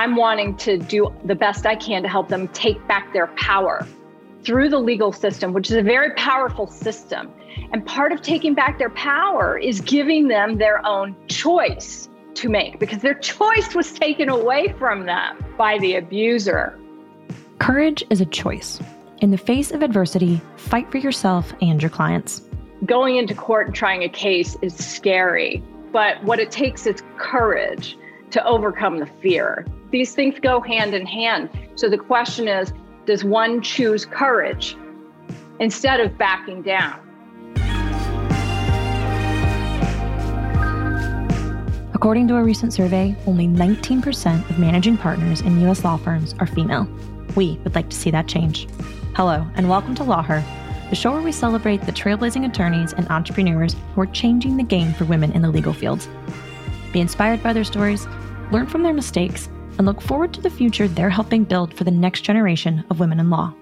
I'm wanting to do the best I can to help them take back their power through the legal system, which is a very powerful system. And part of taking back their power is giving them their own choice to make because their choice was taken away from them by the abuser. Courage is a choice. In the face of adversity, fight for yourself and your clients. Going into court and trying a case is scary, but what it takes is courage to overcome the fear. These things go hand in hand. So the question is does one choose courage instead of backing down? According to a recent survey, only 19% of managing partners in U.S. law firms are female. We would like to see that change. Hello, and welcome to LawHer, the show where we celebrate the trailblazing attorneys and entrepreneurs who are changing the game for women in the legal fields. Be inspired by their stories, learn from their mistakes, and look forward to the future they're helping build for the next generation of women in law.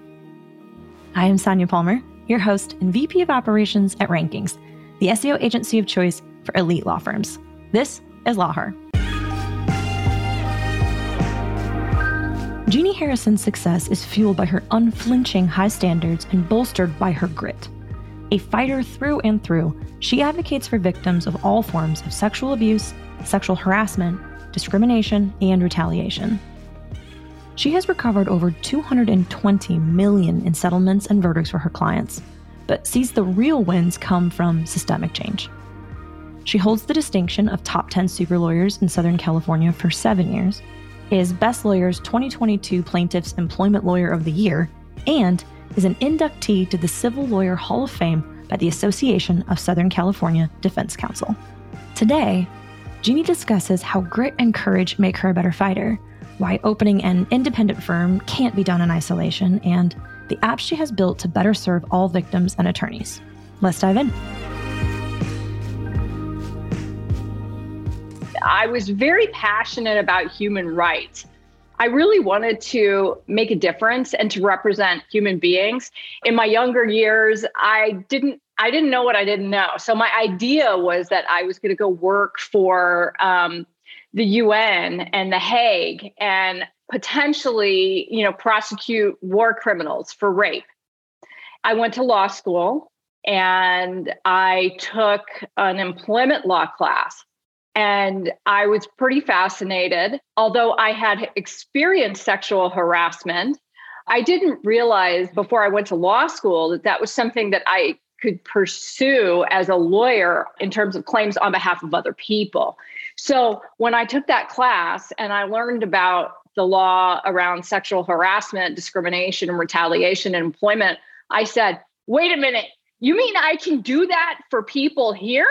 I am Sonia Palmer, your host and VP of Operations at Rankings, the SEO agency of choice for elite law firms. This is LawHer. Genie Harrison's success is fueled by her unflinching high standards and bolstered by her grit. A fighter through and through, she advocates for victims of all forms of sexual abuse, sexual harassment, discrimination, and retaliation. She has recovered over 220 million in settlements and verdicts for her clients, but sees the real wins come from systemic change. She holds the distinction of top 10 super lawyers in Southern California for seven years, is Best Lawyers 2022 Plaintiff's Employment Lawyer of the Year, and is an inductee to the Civil Lawyer Hall of Fame by the Association of Southern California Defense Counsel. Today, Genie discusses how grit and courage make her a better fighter, why opening an independent firm can't be done in isolation, and the apps she has built to better serve all victims and attorneys. Let's dive in. I was very passionate about human rights. I really wanted to make a difference and to represent human beings. In my younger years, I didn't I didn't know what I didn't know. So my idea was that I was going to go work for um, the UN and the Hague and potentially, you know, prosecute war criminals for rape. I went to law school and I took an employment law class and I was pretty fascinated. Although I had experienced sexual harassment, I didn't realize before I went to law school that that was something that I could pursue as a lawyer in terms of claims on behalf of other people. So when I took that class and I learned about the law around sexual harassment, discrimination, and retaliation in employment, I said, wait a minute, you mean I can do that for people here?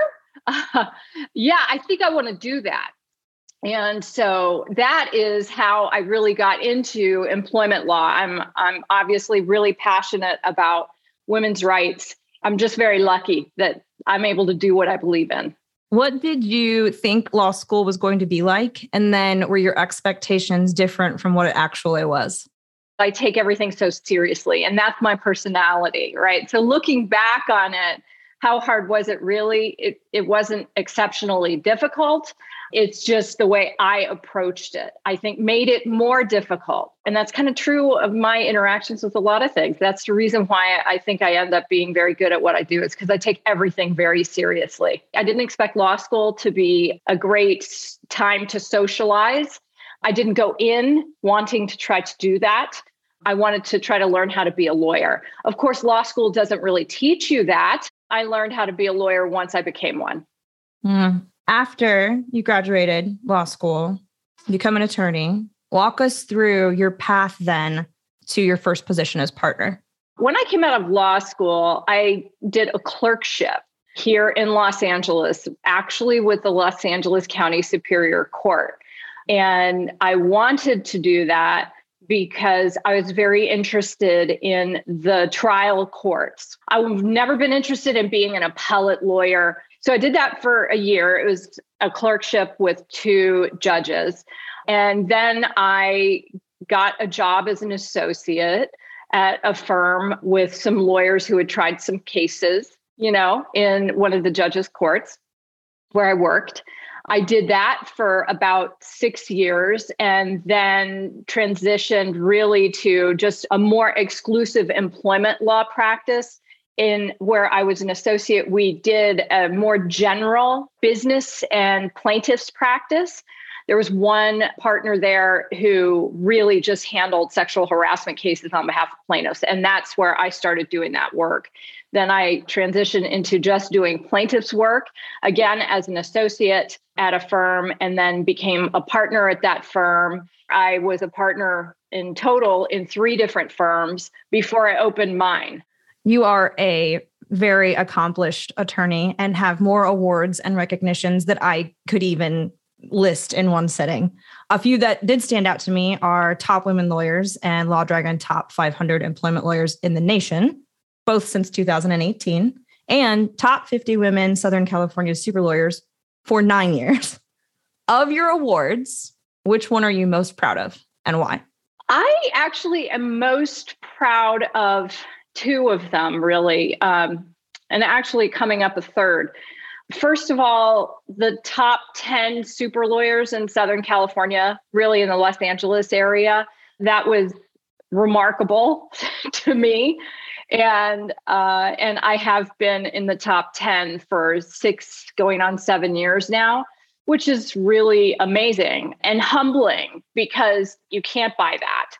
Uh, yeah, I think I want to do that. And so that is how I really got into employment law. I'm I'm obviously really passionate about women's rights. I'm just very lucky that I'm able to do what I believe in. What did you think law school was going to be like? And then were your expectations different from what it actually was? I take everything so seriously, and that's my personality, right? So looking back on it, how hard was it really? It, it wasn't exceptionally difficult. It's just the way I approached it, I think made it more difficult. And that's kind of true of my interactions with a lot of things. That's the reason why I think I end up being very good at what I do, is because I take everything very seriously. I didn't expect law school to be a great time to socialize. I didn't go in wanting to try to do that. I wanted to try to learn how to be a lawyer. Of course, law school doesn't really teach you that. I learned how to be a lawyer once I became one. Mm. After you graduated law school, become an attorney, walk us through your path then to your first position as partner. When I came out of law school, I did a clerkship here in Los Angeles, actually with the Los Angeles County Superior Court. And I wanted to do that because I was very interested in the trial courts. I've never been interested in being an appellate lawyer. So I did that for a year. It was a clerkship with two judges. And then I got a job as an associate at a firm with some lawyers who had tried some cases, you know, in one of the judges' courts. where I worked. I did that for about six years and then transitioned really to just a more exclusive employment law practice in where I was an associate, we did a more general business and plaintiffs practice. There was one partner there who really just handled sexual harassment cases on behalf of plaintiffs. And that's where I started doing that work. Then I transitioned into just doing plaintiffs work, again, as an associate at a firm, and then became a partner at that firm. I was a partner in total in three different firms before I opened mine you are a very accomplished attorney and have more awards and recognitions that I could even list in one sitting. A few that did stand out to me are top women lawyers and Lawdragon top 500 employment lawyers in the nation, both since 2018, and top 50 women Southern California super lawyers for nine years. Of your awards, which one are you most proud of and why? I actually am most proud of two of them really, um, and actually coming up a third. First of all, the top 10 super lawyers in Southern California, really in the Los Angeles area, that was remarkable to me. And uh, and I have been in the top 10 for six, going on seven years now, which is really amazing and humbling because you can't buy that.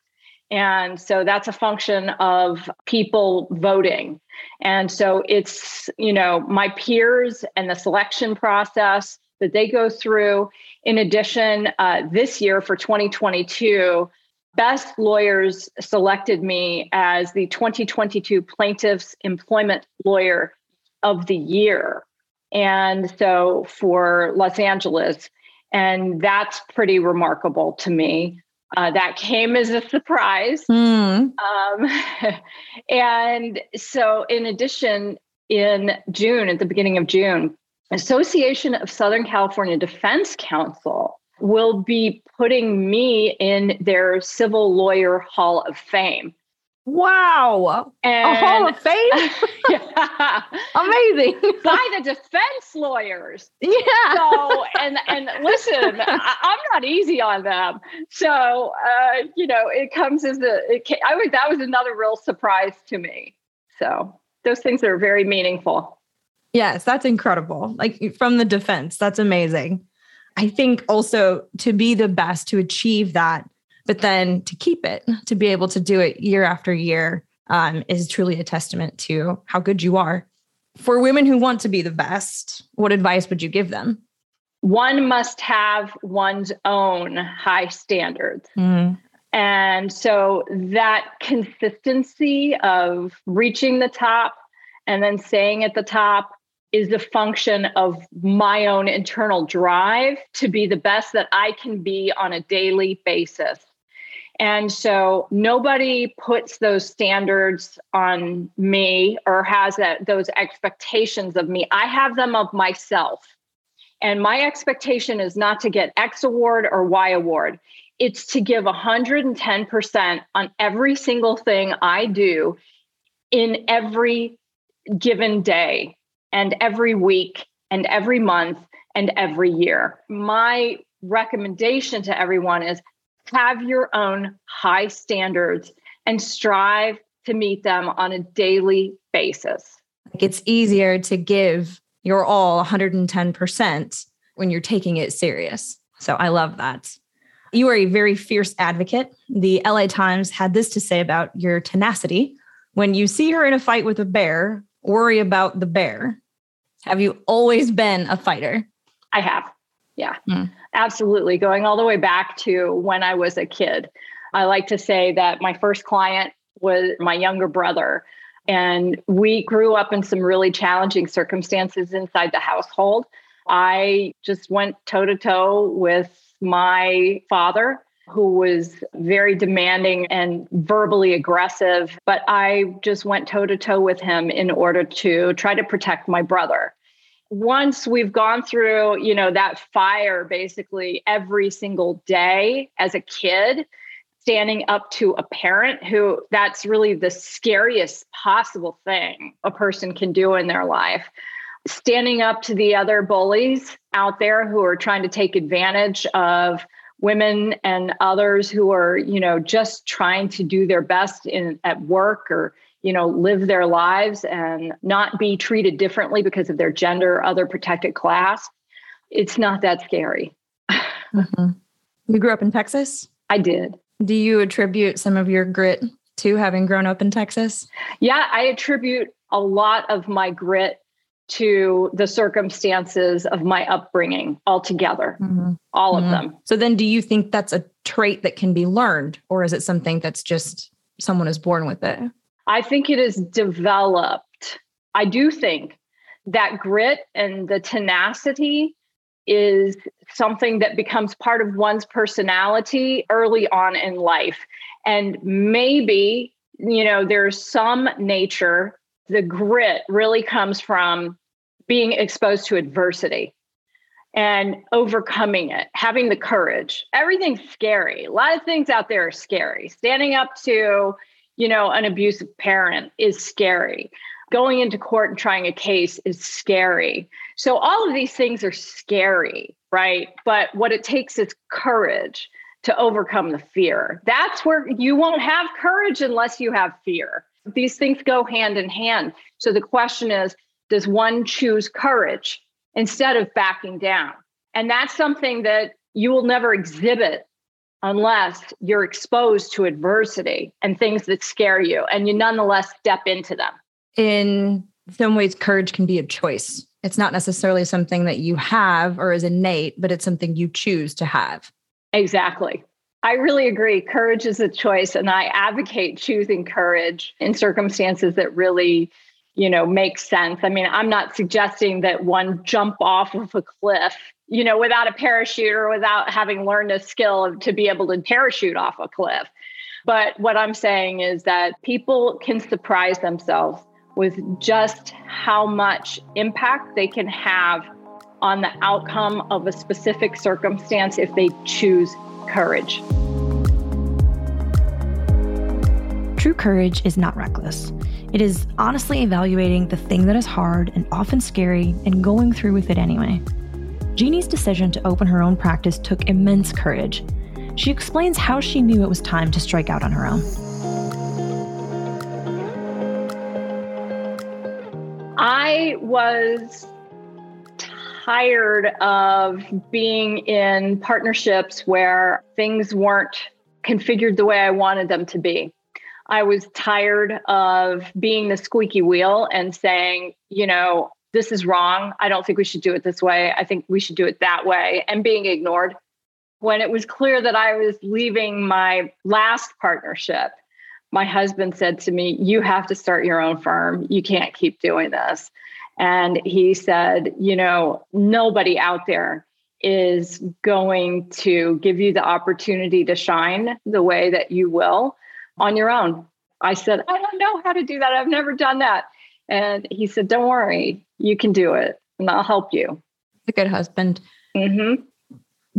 And so that's a function of people voting. And so it's, you know, my peers and the selection process that they go through. In addition, uh, this year for 2022, Best Lawyers selected me as the 2022 Plaintiffs Employment Lawyer of the Year. And so for Los Angeles, and that's pretty remarkable to me. Uh, that came as a surprise. Mm. Um, and so, in addition, in June, at the beginning of June, Association of Southern California Defense Counsel will be putting me in their Civil Lawyer Hall of Fame. Wow. And, a Hall of Fame? yeah. Amazing. By the defense lawyers. Yeah. So, and, and listen, I, am not easy on them. So, uh, you know, it comes as a, it I would, that was another real surprise to me. So those things are very meaningful. Yes, that's incredible. Like from the defense, that's amazing. I think also to be the best, to achieve that, but then to keep it, to be able to do it year after year, um, is truly a testament to how good you are. For women who want to be the best, what advice would you give them? One must have one's own high standards. Mm. And so that consistency of reaching the top and then staying at the top is the function of my own internal drive to be the best that I can be on a daily basis. And so nobody puts those standards on me or has that, those expectations of me. I have them of myself. And my expectation is not to get X award or Y award. It's to give 110% on every single thing I do in every given day and every week and every month and every year. My recommendation to everyone is have your own high standards and strive to meet them on a daily basis. It's easier to give your all 110% when you're taking it serious. So I love that. You are a very fierce advocate. The LA Times had this to say about your tenacity. When you see her in a fight with a bear, worry about the bear. Have you always been a fighter? I have. Yeah, mm. absolutely. Going all the way back to when I was a kid. I like to say that my first client was my younger brother. And we grew up in some really challenging circumstances inside the household. I just went toe to toe with my father, who was very demanding and verbally aggressive. But I just went toe to toe with him in order to try to protect my brother once we've gone through, you know, that fire basically every single day as a kid, standing up to a parent who that's really the scariest possible thing a person can do in their life. standing up to the other bullies out there who are trying to take advantage of women and others who are, you know, just trying to do their best in at work or, you know, live their lives and not be treated differently because of their gender or other protected class. It's not that scary. Mm-hmm. You grew up in Texas? I did. Do you attribute some of your grit to having grown up in Texas? Yeah, I attribute a lot of my grit to the circumstances of my upbringing altogether, mm-hmm. all mm-hmm. of them. So then do you think that's a trait that can be learned or is it something that's just someone is born with it? I think it is developed. I do think that grit and the tenacity is something that becomes part of one's personality early on in life. And maybe, you know, there's some nature, the grit really comes from being exposed to adversity and overcoming it, having the courage. Everything's scary. A lot of things out there are scary. Standing up to, you know, an abusive parent is scary. Going into court and trying a case is scary. So all of these things are scary, right? But what it takes is courage to overcome the fear. That's where you won't have courage unless you have fear. These things go hand in hand. So the question is does one choose courage instead of backing down? And that's something that you will never exhibit unless you're exposed to adversity and things that scare you and you nonetheless step into them. In some ways, courage can be a choice. It's not necessarily something that you have or is innate, but it's something you choose to have. Exactly. I really agree. Courage is a choice, and I advocate choosing courage in circumstances that really you know, makes sense. I mean, I'm not suggesting that one jump off of a cliff, you know, without a parachute or without having learned a skill to be able to parachute off a cliff. But what I'm saying is that people can surprise themselves with just how much impact they can have on the outcome of a specific circumstance if they choose courage. True courage is not reckless. It is honestly evaluating the thing that is hard and often scary and going through with it anyway. Genie's decision to open her own practice took immense courage. She explains how she knew it was time to strike out on her own. I was tired of being in partnerships where things weren't configured the way I wanted them to be. I was tired of being the squeaky wheel and saying, you know, this is wrong. I don't think we should do it this way. I think we should do it that way and being ignored. When it was clear that I was leaving my last partnership, my husband said to me, You have to start your own firm. You can't keep doing this. And he said, You know, nobody out there is going to give you the opportunity to shine the way that you will on your own. I said, I don't know how to do that. I've never done that. And he said, Don't worry, you can do it and I'll help you. A good husband. Mm-hmm.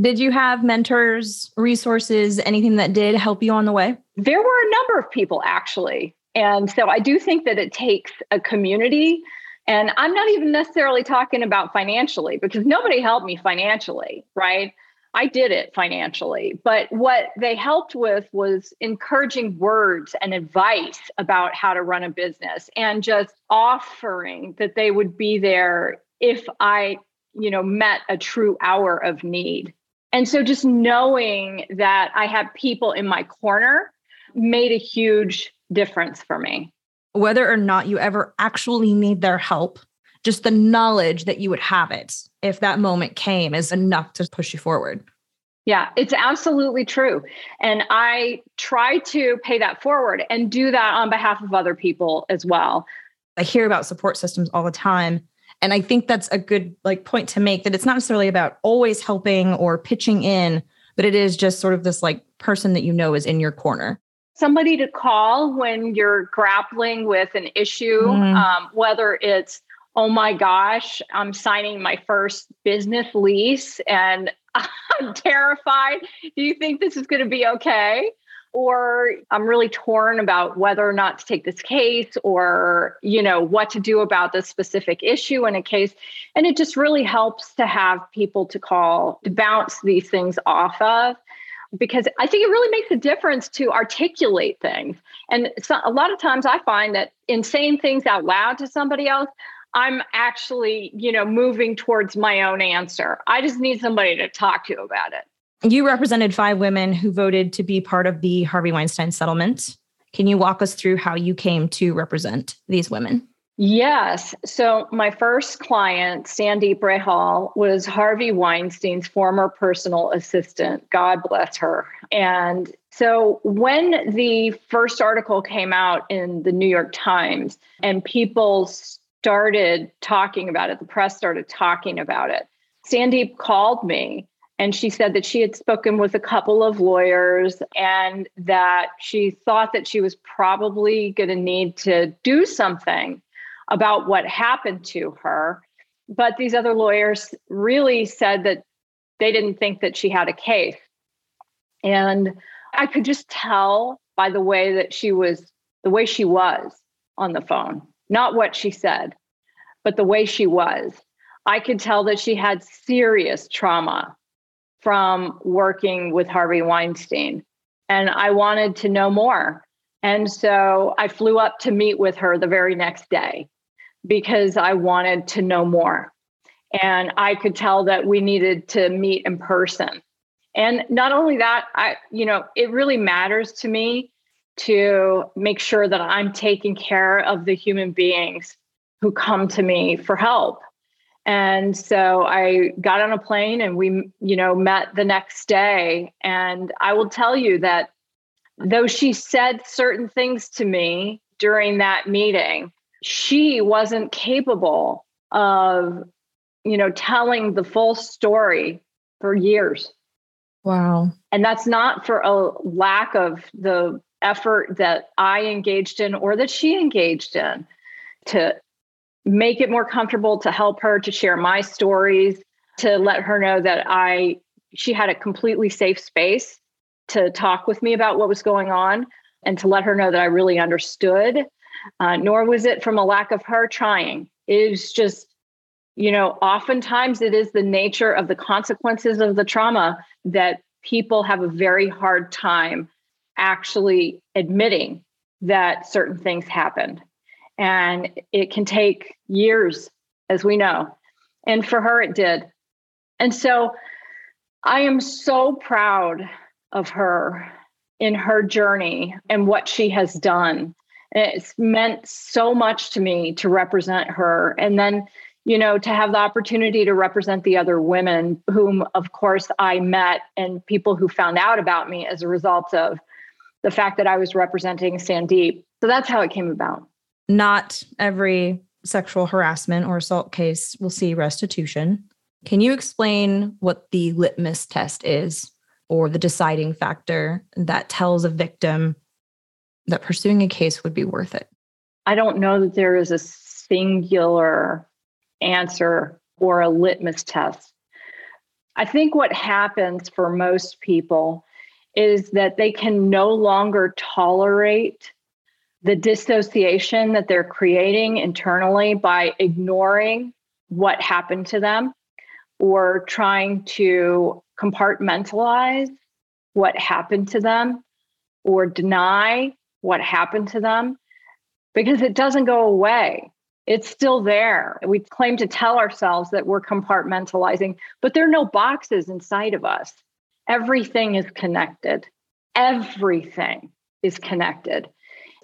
Did you have mentors, resources, anything that did help you on the way? There were a number of people actually. And so I do think that it takes a community. And I'm not even necessarily talking about financially because nobody helped me financially, right? I did it financially, but what they helped with was encouraging words and advice about how to run a business and just offering that they would be there if I, you know, met a true hour of need. And so just knowing that I had people in my corner made a huge difference for me. Whether or not you ever actually need their help, just the knowledge that you would have it if that moment came is enough to push you forward. Yeah, it's absolutely true. And I try to pay that forward and do that on behalf of other people as well. I hear about support systems all the time. And I think that's a good like point to make that it's not necessarily about always helping or pitching in, but it is just sort of this like person that you know is in your corner somebody to call when you're grappling with an issue, mm. um, whether it's oh my gosh, I'm signing my first business lease and I'm terrified. Do you think this is going to be okay? or I'm really torn about whether or not to take this case or, you know, what to do about this specific issue in a case. And it just really helps to have people to call to bounce these things off of because I think it really makes a difference to articulate things. And so, a lot of times I find that in saying things out loud to somebody else, I'm actually, you know, moving towards my own answer. I just need somebody to talk to about it. You represented five women who voted to be part of the Harvey Weinstein settlement. Can you walk us through how you came to represent these women? Yes. So my first client, Sandeep Rehal, was Harvey Weinstein's former personal assistant. God bless her. And so when the first article came out in the New York Times and people started talking about it, the press started talking about it, Sandeep called me and she said that she had spoken with a couple of lawyers and that she thought that she was probably going to need to do something about what happened to her. But these other lawyers really said that they didn't think that she had a case. And I could just tell by the way that she was, the way she was on the phone, not what she said, but the way she was. I could tell that she had serious trauma from working with Harvey Weinstein. And I wanted to know more. And so I flew up to meet with her the very next day because I wanted to know more. And I could tell that we needed to meet in person. And not only that, I, you know, it really matters to me to make sure that I'm taking care of the human beings who come to me for help. And so I got on a plane and we, you know, met the next day. And I will tell you that though she said certain things to me during that meeting, she wasn't capable of, you know, telling the full story for years. Wow. And that's not for a lack of the effort that I engaged in or that she engaged in to make it more comfortable to help her to share my stories, to let her know that I she had a completely safe space to talk with me about what was going on and to let her know that I really understood. Uh, nor was it from a lack of her trying. It was just, you know, oftentimes it is the nature of the consequences of the trauma that people have a very hard time actually admitting that certain things happened and it can take years, as we know. And for her, it did. And so I am so proud of her in her journey and what she has done. It's meant so much to me to represent her. And then, you know, to have the opportunity to represent the other women, whom, of course, I met and people who found out about me as a result of the fact that I was representing Sandeep. So that's how it came about not every sexual harassment or assault case will see restitution. Can you explain what the litmus test is or the deciding factor that tells a victim that pursuing a case would be worth it? I don't know that there is a singular answer or a litmus test. I think what happens for most people is that they can no longer tolerate the dissociation that they're creating internally by ignoring what happened to them or trying to compartmentalize what happened to them or deny what happened to them because it doesn't go away. It's still there. We claim to tell ourselves that we're compartmentalizing, but there are no boxes inside of us. Everything is connected. Everything is connected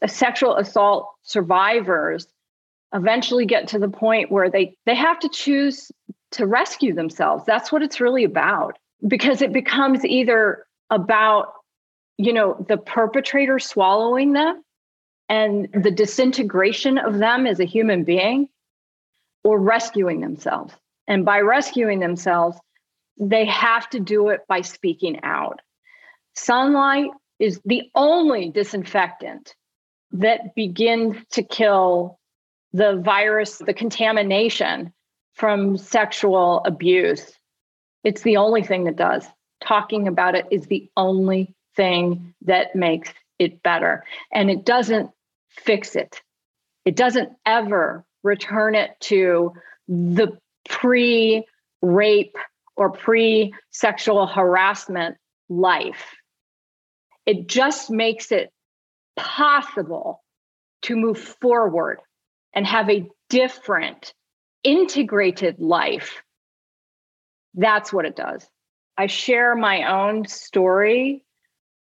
A sexual assault survivors eventually get to the point where they they have to choose to rescue themselves that's what it's really about because it becomes either about you know the perpetrator swallowing them and the disintegration of them as a human being or rescuing themselves and by rescuing themselves they have to do it by speaking out sunlight is the only disinfectant that begins to kill the virus, the contamination from sexual abuse. It's the only thing that does. Talking about it is the only thing that makes it better. And it doesn't fix it, it doesn't ever return it to the pre rape or pre sexual harassment life. It just makes it possible to move forward and have a different, integrated life. That's what it does. I share my own story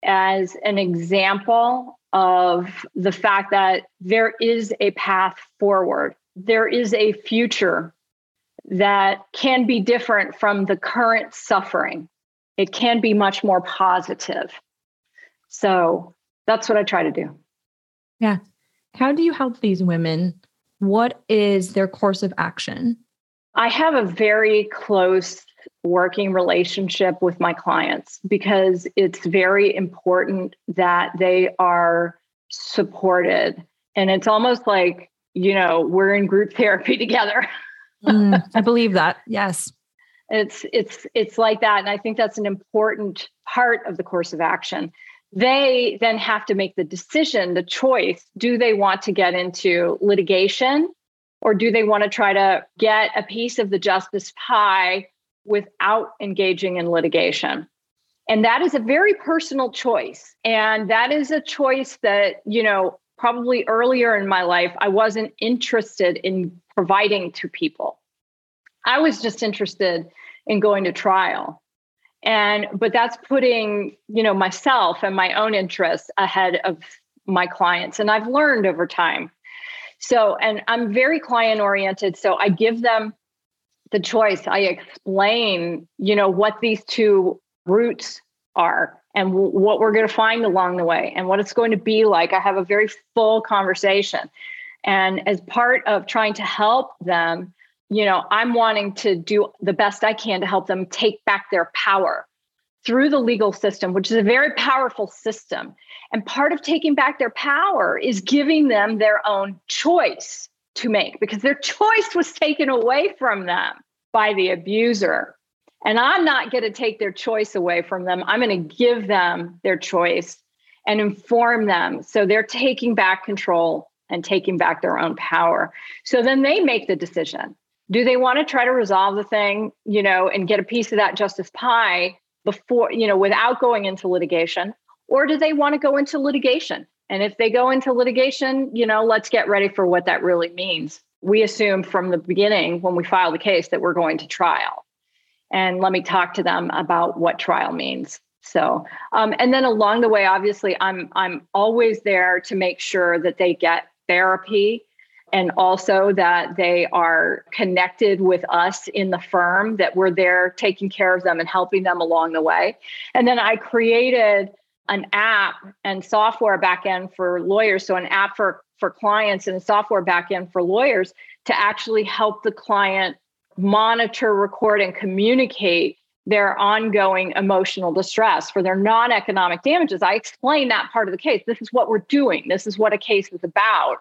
as an example of the fact that there is a path forward. There is a future that can be different from the current suffering. It can be much more positive. So that's what I try to do. Yeah. How do you help these women? What is their course of action? I have a very close working relationship with my clients because it's very important that they are supported. And it's almost like, you know, we're in group therapy together. mm, I believe that. Yes. It's it's it's like that and I think that's an important part of the course of action. They then have to make the decision, the choice, do they want to get into litigation or do they want to try to get a piece of the justice pie without engaging in litigation. And that is a very personal choice. And that is a choice that, you know, probably earlier in my life, I wasn't interested in providing to people. I was just interested in going to trial. And, but that's putting, you know, myself and my own interests ahead of my clients. And I've learned over time. So, and I'm very client oriented. So I give them the choice, I explain, you know, what these two routes are and w- what we're going to find along the way and what it's going to be like. I have a very full conversation. And as part of trying to help them, you know, I'm wanting to do the best I can to help them take back their power through the legal system, which is a very powerful system. And part of taking back their power is giving them their own choice to make because their choice was taken away from them by the abuser. And I'm not going to take their choice away from them. I'm going to give them their choice and inform them. So they're taking back control and taking back their own power. So then they make the decision. Do they want to try to resolve the thing, you know, and get a piece of that justice pie before, you know, without going into litigation? Or do they want to go into litigation? And if they go into litigation, you know, let's get ready for what that really means we assume from the beginning when we file the case that we're going to trial. And let me talk to them about what trial means. So, um, and then along the way, obviously, I'm I'm always there to make sure that they get therapy, and also that they are connected with us in the firm. That we're there taking care of them and helping them along the way. And then I created an app and software backend for lawyers. So an app for for clients and a software backend for lawyers to actually help the client monitor, record, and communicate their ongoing emotional distress for their non economic damages. I explain that part of the case. This is what we're doing, this is what a case is about.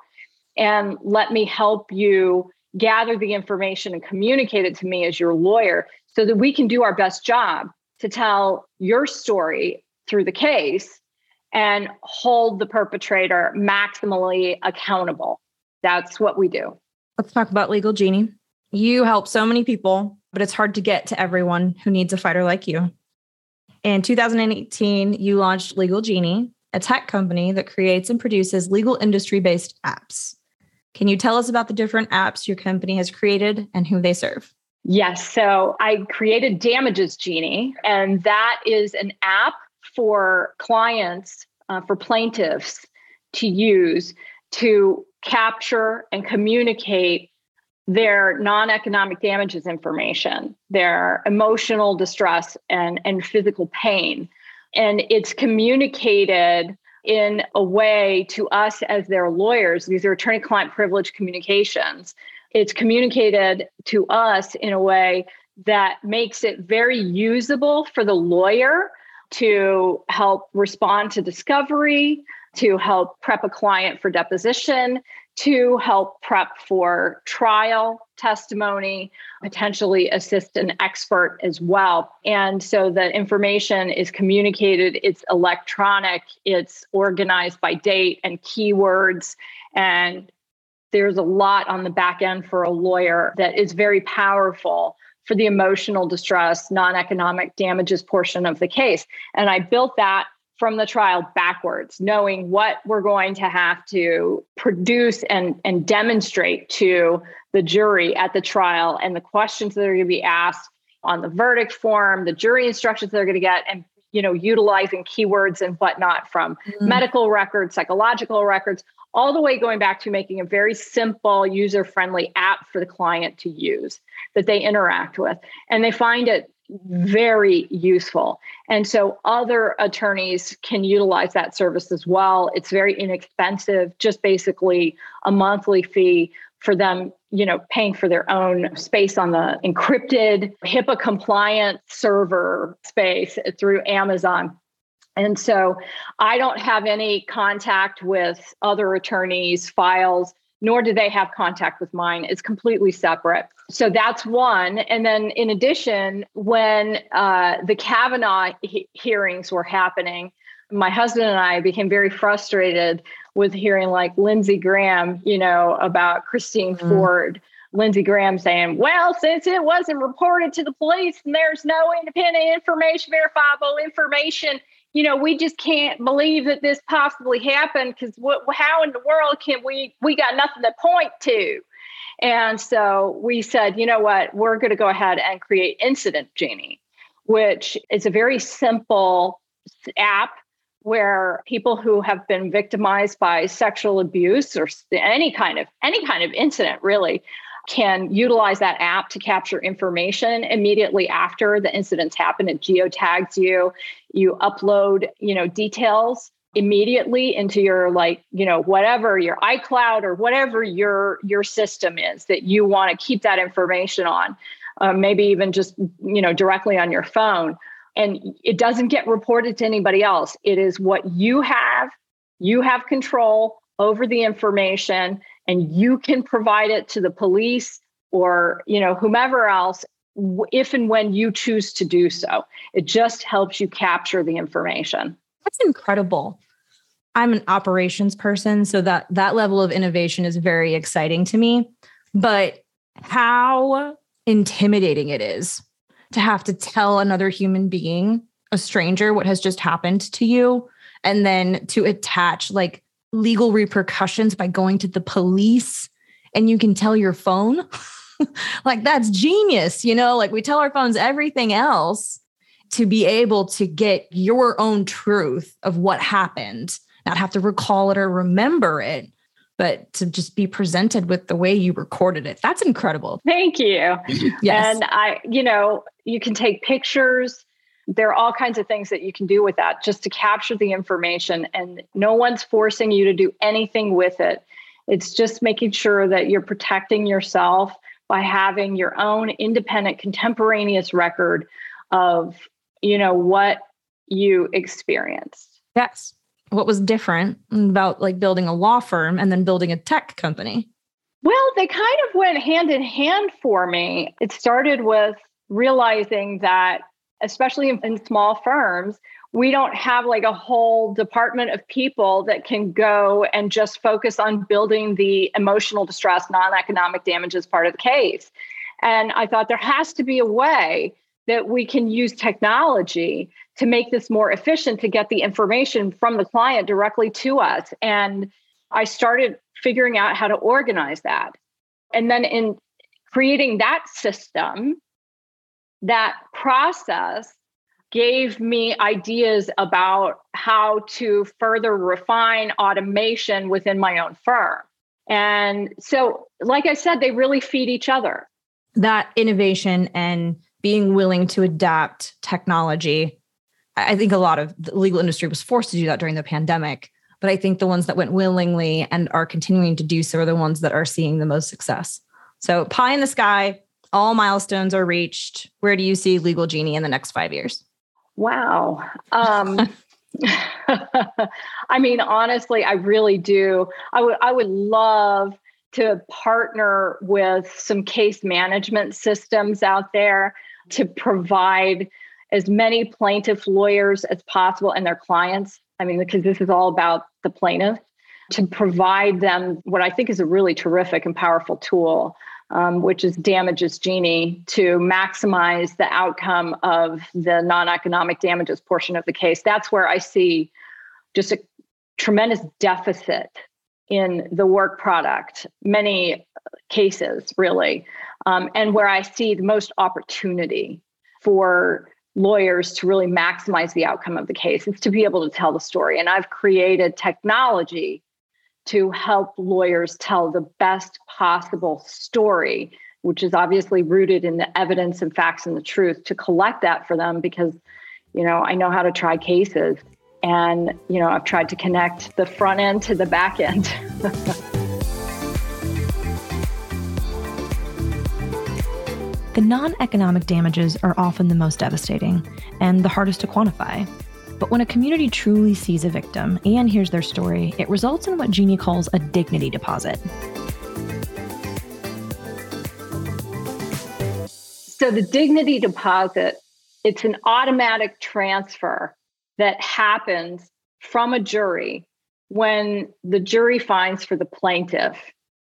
And let me help you gather the information and communicate it to me as your lawyer so that we can do our best job to tell your story through the case and hold the perpetrator maximally accountable. That's what we do. Let's talk about Legal Genie. You help so many people, but it's hard to get to everyone who needs a fighter like you. In 2018, you launched Legal Genie, a tech company that creates and produces legal industry based apps. Can you tell us about the different apps your company has created and who they serve? Yes. So I created Damages Genie, and that is an app for clients, uh, for plaintiffs to use to capture and communicate their non-economic damages information, their emotional distress and, and physical pain. And it's communicated in a way to us as their lawyers. These are attorney client privilege communications. It's communicated to us in a way that makes it very usable for the lawyer to help respond to discovery, to help prep a client for deposition, to help prep for trial. testimony, potentially assist an expert as well. And so the information is communicated, it's electronic, it's organized by date and keywords. And there's a lot on the back end for a lawyer that is very powerful for the emotional distress, non economic damages portion of the case. And I built that from the trial backwards, knowing what we're going to have to produce and, and demonstrate to the jury at the trial and the questions that are going to be asked on the verdict form, the jury instructions they're going to get, and you know, utilizing keywords and whatnot from mm-hmm. medical records, psychological records, all the way going back to making a very simple, user friendly app for the client to use that they interact with. And they find it very useful. And so other attorneys can utilize that service as well. It's very inexpensive, just basically a monthly fee for them, you know, paying for their own space on the encrypted HIPAA compliant server space through Amazon. And so I don't have any contact with other attorneys' files, nor do they have contact with mine. It's completely separate. So that's one. And then, in addition, when uh, the Kavanaugh he- hearings were happening, my husband and I became very frustrated with hearing like Lindsey Graham, you know, about Christine mm. Ford. Lindsey Graham saying, well, since it wasn't reported to the police and there's no independent information, verifiable information, you know, we just can't believe that this possibly happened because what, how in the world can we, we got nothing to point to. And so we said, you know what, we're going to go ahead and create Incident Genie, which is a very simple app where people who have been victimized by sexual abuse or any kind of any kind of incident really can utilize that app to capture information immediately after the incidents happen. It geotags you. You upload you know details immediately into your like you know whatever your icloud or whatever your your system is that you want to keep that information on uh, maybe even just you know directly on your phone and it doesn't get reported to anybody else. It is what you have. You have control over the information and you can provide it to the police or, you know, whomever else if and when you choose to do so. It just helps you capture the information. That's incredible. I'm an operations person, so that that level of innovation is very exciting to me. But how intimidating it is to have to tell another human being, a stranger, what has just happened to you, and then to attach like legal repercussions by going to the police. And you can tell your phone. like that's genius, you know, like we tell our phones everything else to be able to get your own truth of what happened, not have to recall it or remember it, but to just be presented with the way you recorded it. That's incredible. Thank you. yes. And I, you know, you can take pictures. There are all kinds of things that you can do with that just to capture the information, and no one's forcing you to do anything with it. It's just making sure that you're protecting yourself by having your own independent contemporaneous record of, you know, what you experienced. Yes what was different about like building a law firm and then building a tech company? Well, they kind of went hand in hand for me. It started with realizing that, especially in, in small firms, we don't have like a whole department of people that can go and just focus on building the emotional distress, non economic damages part of the case. And I thought there has to be a way that we can use technology to make this more efficient to get the information from the client directly to us. And I started figuring out how to organize that. And then in creating that system, that process gave me ideas about how to further refine automation within my own firm. And so, like I said, they really feed each other. That innovation and being willing to adapt technology I think a lot of the legal industry was forced to do that during the pandemic. But I think the ones that went willingly and are continuing to do so are the ones that are seeing the most success. So, pie in the sky, all milestones are reached. Where do you see Legal Genie in the next five years? Wow. Um, I mean, honestly, I really do. I would I would love to partner with some case management systems out there to provide as many plaintiff lawyers as possible and their clients. I mean, because this is all about the plaintiff, to provide them what I think is a really terrific and powerful tool, um, which is damages genie to maximize the outcome of the non economic damages portion of the case. That's where I see just a tremendous deficit in the work product, many cases really, um, and where I see the most opportunity for lawyers to really maximize the outcome of the case is to be able to tell the story. And I've created technology to help lawyers tell the best possible story, which is obviously rooted in the evidence and facts and the truth, to collect that for them because, you know, I know how to try cases. And, you know, I've tried to connect the front end to the back end. the non economic damages are often the most devastating and the hardest to quantify. But when a community truly sees a victim and hears their story, it results in what Genie calls a dignity deposit. So the dignity deposit, it's an automatic transfer that happens from a jury when the jury finds for the plaintiff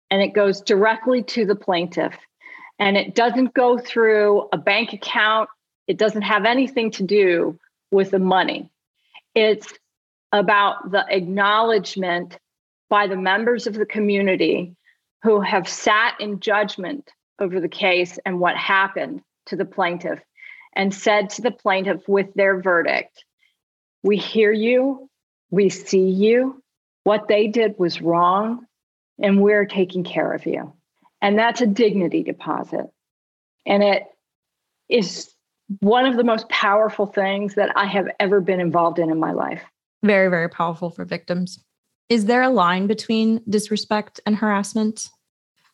and it goes directly to the plaintiff. And it doesn't go through a bank account. It doesn't have anything to do with the money. It's about the acknowledgement by the members of the community who have sat in judgment over the case and what happened to the plaintiff and said to the plaintiff with their verdict we hear you, we see you. What they did was wrong, and we're taking care of you. And that's a dignity deposit. And it is one of the most powerful things that I have ever been involved in in my life. Very, very powerful for victims. Is there a line between disrespect and harassment?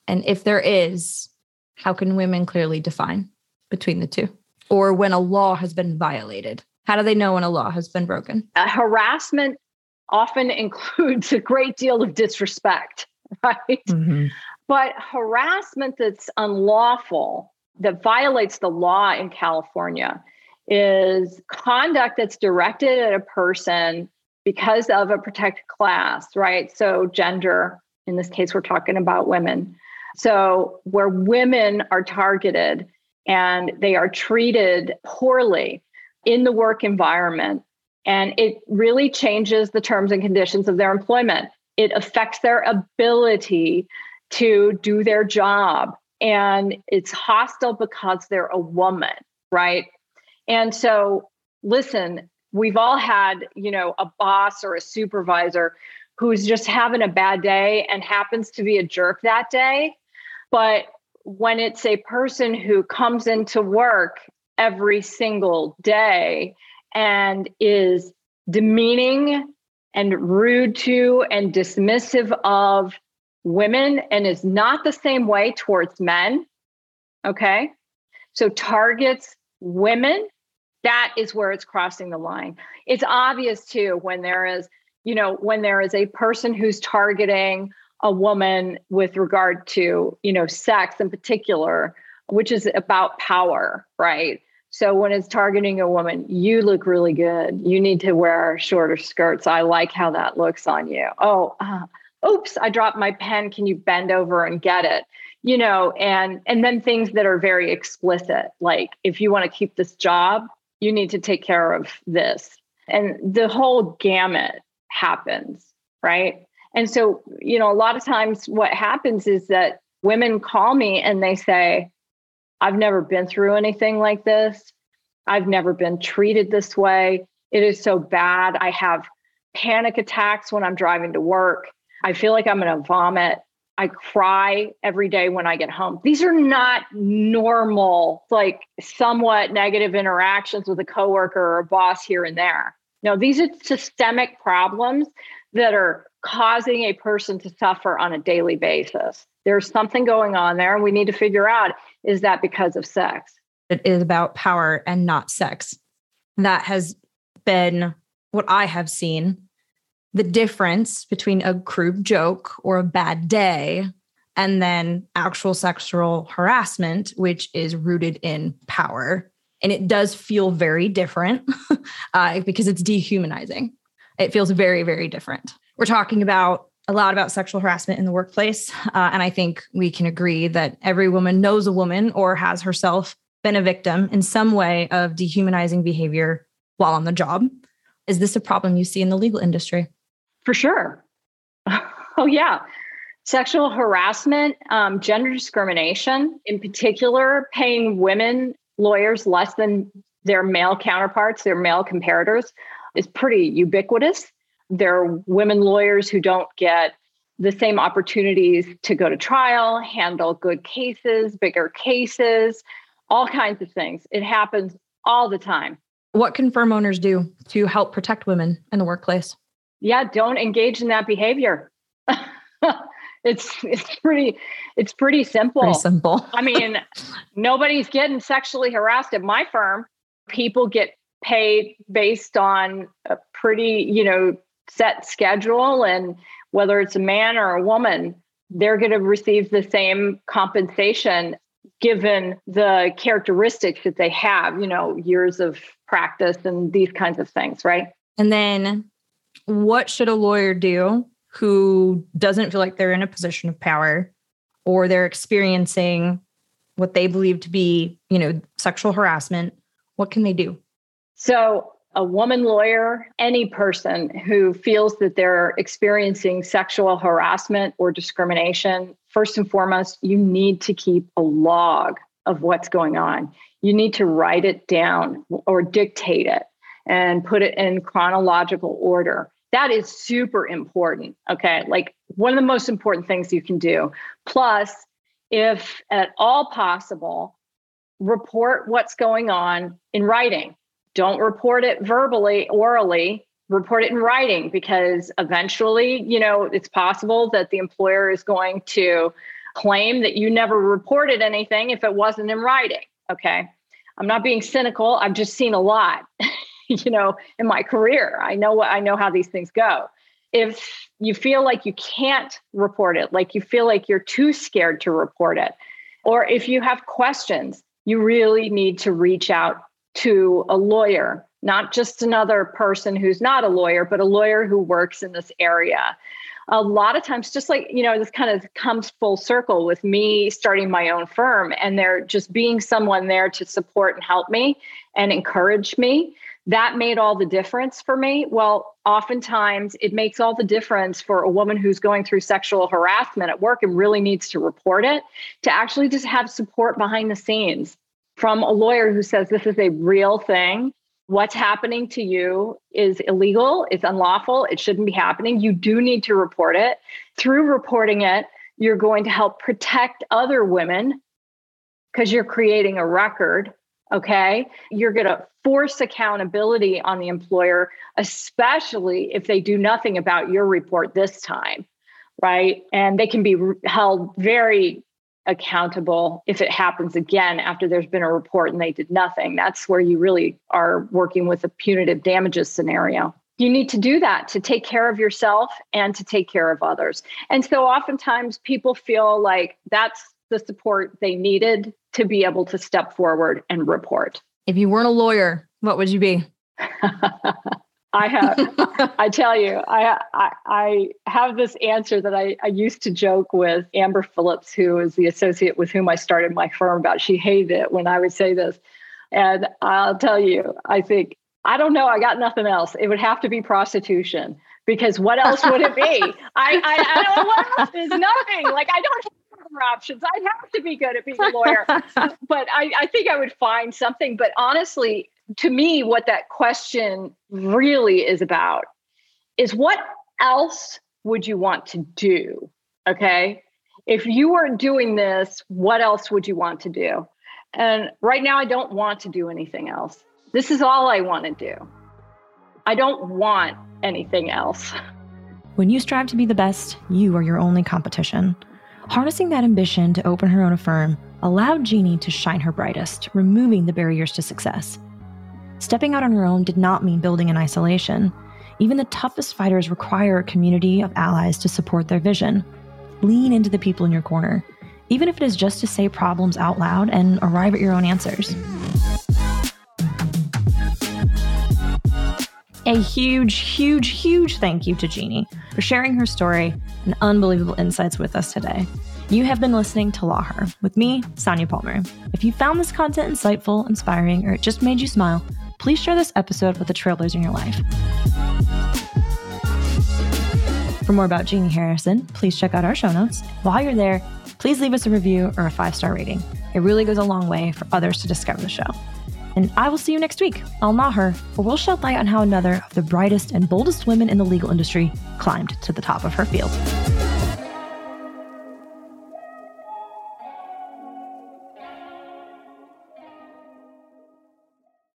And if there is, how can women clearly define between the two? Or when a law has been violated? How do they know when a law has been broken? Uh, harassment often includes a great deal of disrespect, right? Mm-hmm. But harassment that's unlawful, that violates the law in California, is conduct that's directed at a person because of a protected class, right? So, gender, in this case, we're talking about women. So, where women are targeted and they are treated poorly in the work environment. And it really changes the terms and conditions of their employment. It affects their ability to do their job. And it's hostile because they're a woman, right? And so, listen, we've all had, you know, a boss or a supervisor who's just having a bad day and happens to be a jerk that day. But when it's a person who comes into work every single day and is demeaning and rude to and dismissive of women and is not the same way towards men. Okay. So targets women, that is where it's crossing the line. It's obvious too when there is, you know, when there is a person who's targeting a woman with regard to, you know, sex in particular, which is about power, right? So when it's targeting a woman, you look really good. You need to wear shorter skirts. I like how that looks on you. Oh, uh, oops, I dropped my pen. Can you bend over and get it? You know, and and then things that are very explicit, like if you want to keep this job, you need to take care of this. And the whole gamut happens, right? And so, you know, a lot of times what happens is that women call me and they say, I've never been through anything like this. I've never been treated this way. It is so bad. I have panic attacks when I'm driving to work. I feel like I'm going to vomit. I cry every day when I get home. These are not normal, like somewhat negative interactions with a coworker or a boss here and there. No, these are systemic problems that are causing a person to suffer on a daily basis. There's something going on there, and we need to figure out is that because of sex? It is about power and not sex. That has been what I have seen. The difference between a crude joke or a bad day and then actual sexual harassment, which is rooted in power. And it does feel very different uh, because it's dehumanizing. It feels very, very different. We're talking about a lot about sexual harassment in the workplace. Uh, and I think we can agree that every woman knows a woman or has herself been a victim in some way of dehumanizing behavior while on the job. Is this a problem you see in the legal industry? For sure. oh, yeah. Sexual harassment, um, gender discrimination, in particular, paying women lawyers less than their male counterparts, their male comparators, is pretty ubiquitous. There are women lawyers who don't get the same opportunities to go to trial, handle good cases, bigger cases, all kinds of things. It happens all the time. What can firm owners do to help protect women in the workplace? Yeah, don't engage in that behavior. it's it's pretty it's pretty simple. Pretty simple. I mean, nobody's getting sexually harassed at my firm. People get paid based on a pretty, you know, set schedule and whether it's a man or a woman, they're going to receive the same compensation given the characteristics that they have, you know, years of practice and these kinds of things, right? And then what should a lawyer do who doesn't feel like they're in a position of power or they're experiencing what they believe to be, you know, sexual harassment? What can they do? So, a woman lawyer, any person who feels that they're experiencing sexual harassment or discrimination, first and foremost, you need to keep a log of what's going on. You need to write it down or dictate it and put it in chronological order. That is super important. Okay. Like one of the most important things you can do. Plus, if at all possible, report what's going on in writing don't report it verbally, orally, report it in writing because eventually, you know, it's possible that the employer is going to claim that you never reported anything if it wasn't in writing. Okay. I'm not being cynical. I've just seen a lot, you know, in my career. I know what I know how these things go. If you feel like you can't report it, like you feel like you're too scared to report it, or if you have questions, you really need to reach out to a lawyer, not just another person who's not a lawyer, but a lawyer who works in this area. A lot of times, just like, you know, this kind of comes full circle with me starting my own firm and there just being someone there to support and help me and encourage me. That made all the difference for me. Well, oftentimes it makes all the difference for a woman who's going through sexual harassment at work and really needs to report it to actually just have support behind the scenes from a lawyer who says this is a real thing. What's happening to you is illegal, it's unlawful, it shouldn't be happening. You do need to report it. Through reporting it, you're going to help protect other women because you're creating a record. Okay. You're going to force accountability on the employer, especially if they do nothing about your report this time. Right. And they can be held very accountable if it happens again after there's been a report and they did nothing. That's where you really are working with a punitive damages scenario. You need to do that to take care of yourself and to take care of others. And so oftentimes people feel like that's the support they needed to be able to step forward and report. If you weren't a lawyer, what would you be? I have, I tell you, I, I, I have this answer that I, I used to joke with Amber Phillips, who is the associate with whom I started my firm about. She hated it when I would say this. And I'll tell you, I think, I don't know, I got nothing else. It would have to be prostitution because what else would it be? I, I, I don't know what else. There's nothing. Like, I don't have other options. I'd have to be good at being a lawyer. but I, I think I would find something. But honestly, to me, what that question really is about is what else would you want to do? Okay. If you weren't doing this, what else would you want to do? And right now, I don't want to do anything else. This is all I want to do. I don't want anything else. When you strive to be the best, you are your only competition. Harnessing that ambition to open her own firm allowed Genie to shine her brightest, removing the barriers to success. Stepping out on her own did not mean building in isolation. Even the toughest fighters require a community of allies to support their vision. lean into the people in your corner, even if it is just to say problems out loud and arrive at your own answers. A huge, huge, huge thank you to Genie for sharing her story and unbelievable insights with us today. You have been listening to Law Her with me, Sonia Palmer. If you found this content insightful, inspiring, or it just made you smile, please share this episode with the trailblazers in your life. For more about Genie Harrison, please check out our show notes. While you're there, please leave us a review or a five star rating. It really goes a long way for others to discover the show. And I will see you next week on Law Her, where we'll shed light on how another of the brightest and boldest women in the legal industry climbed to the top of her field.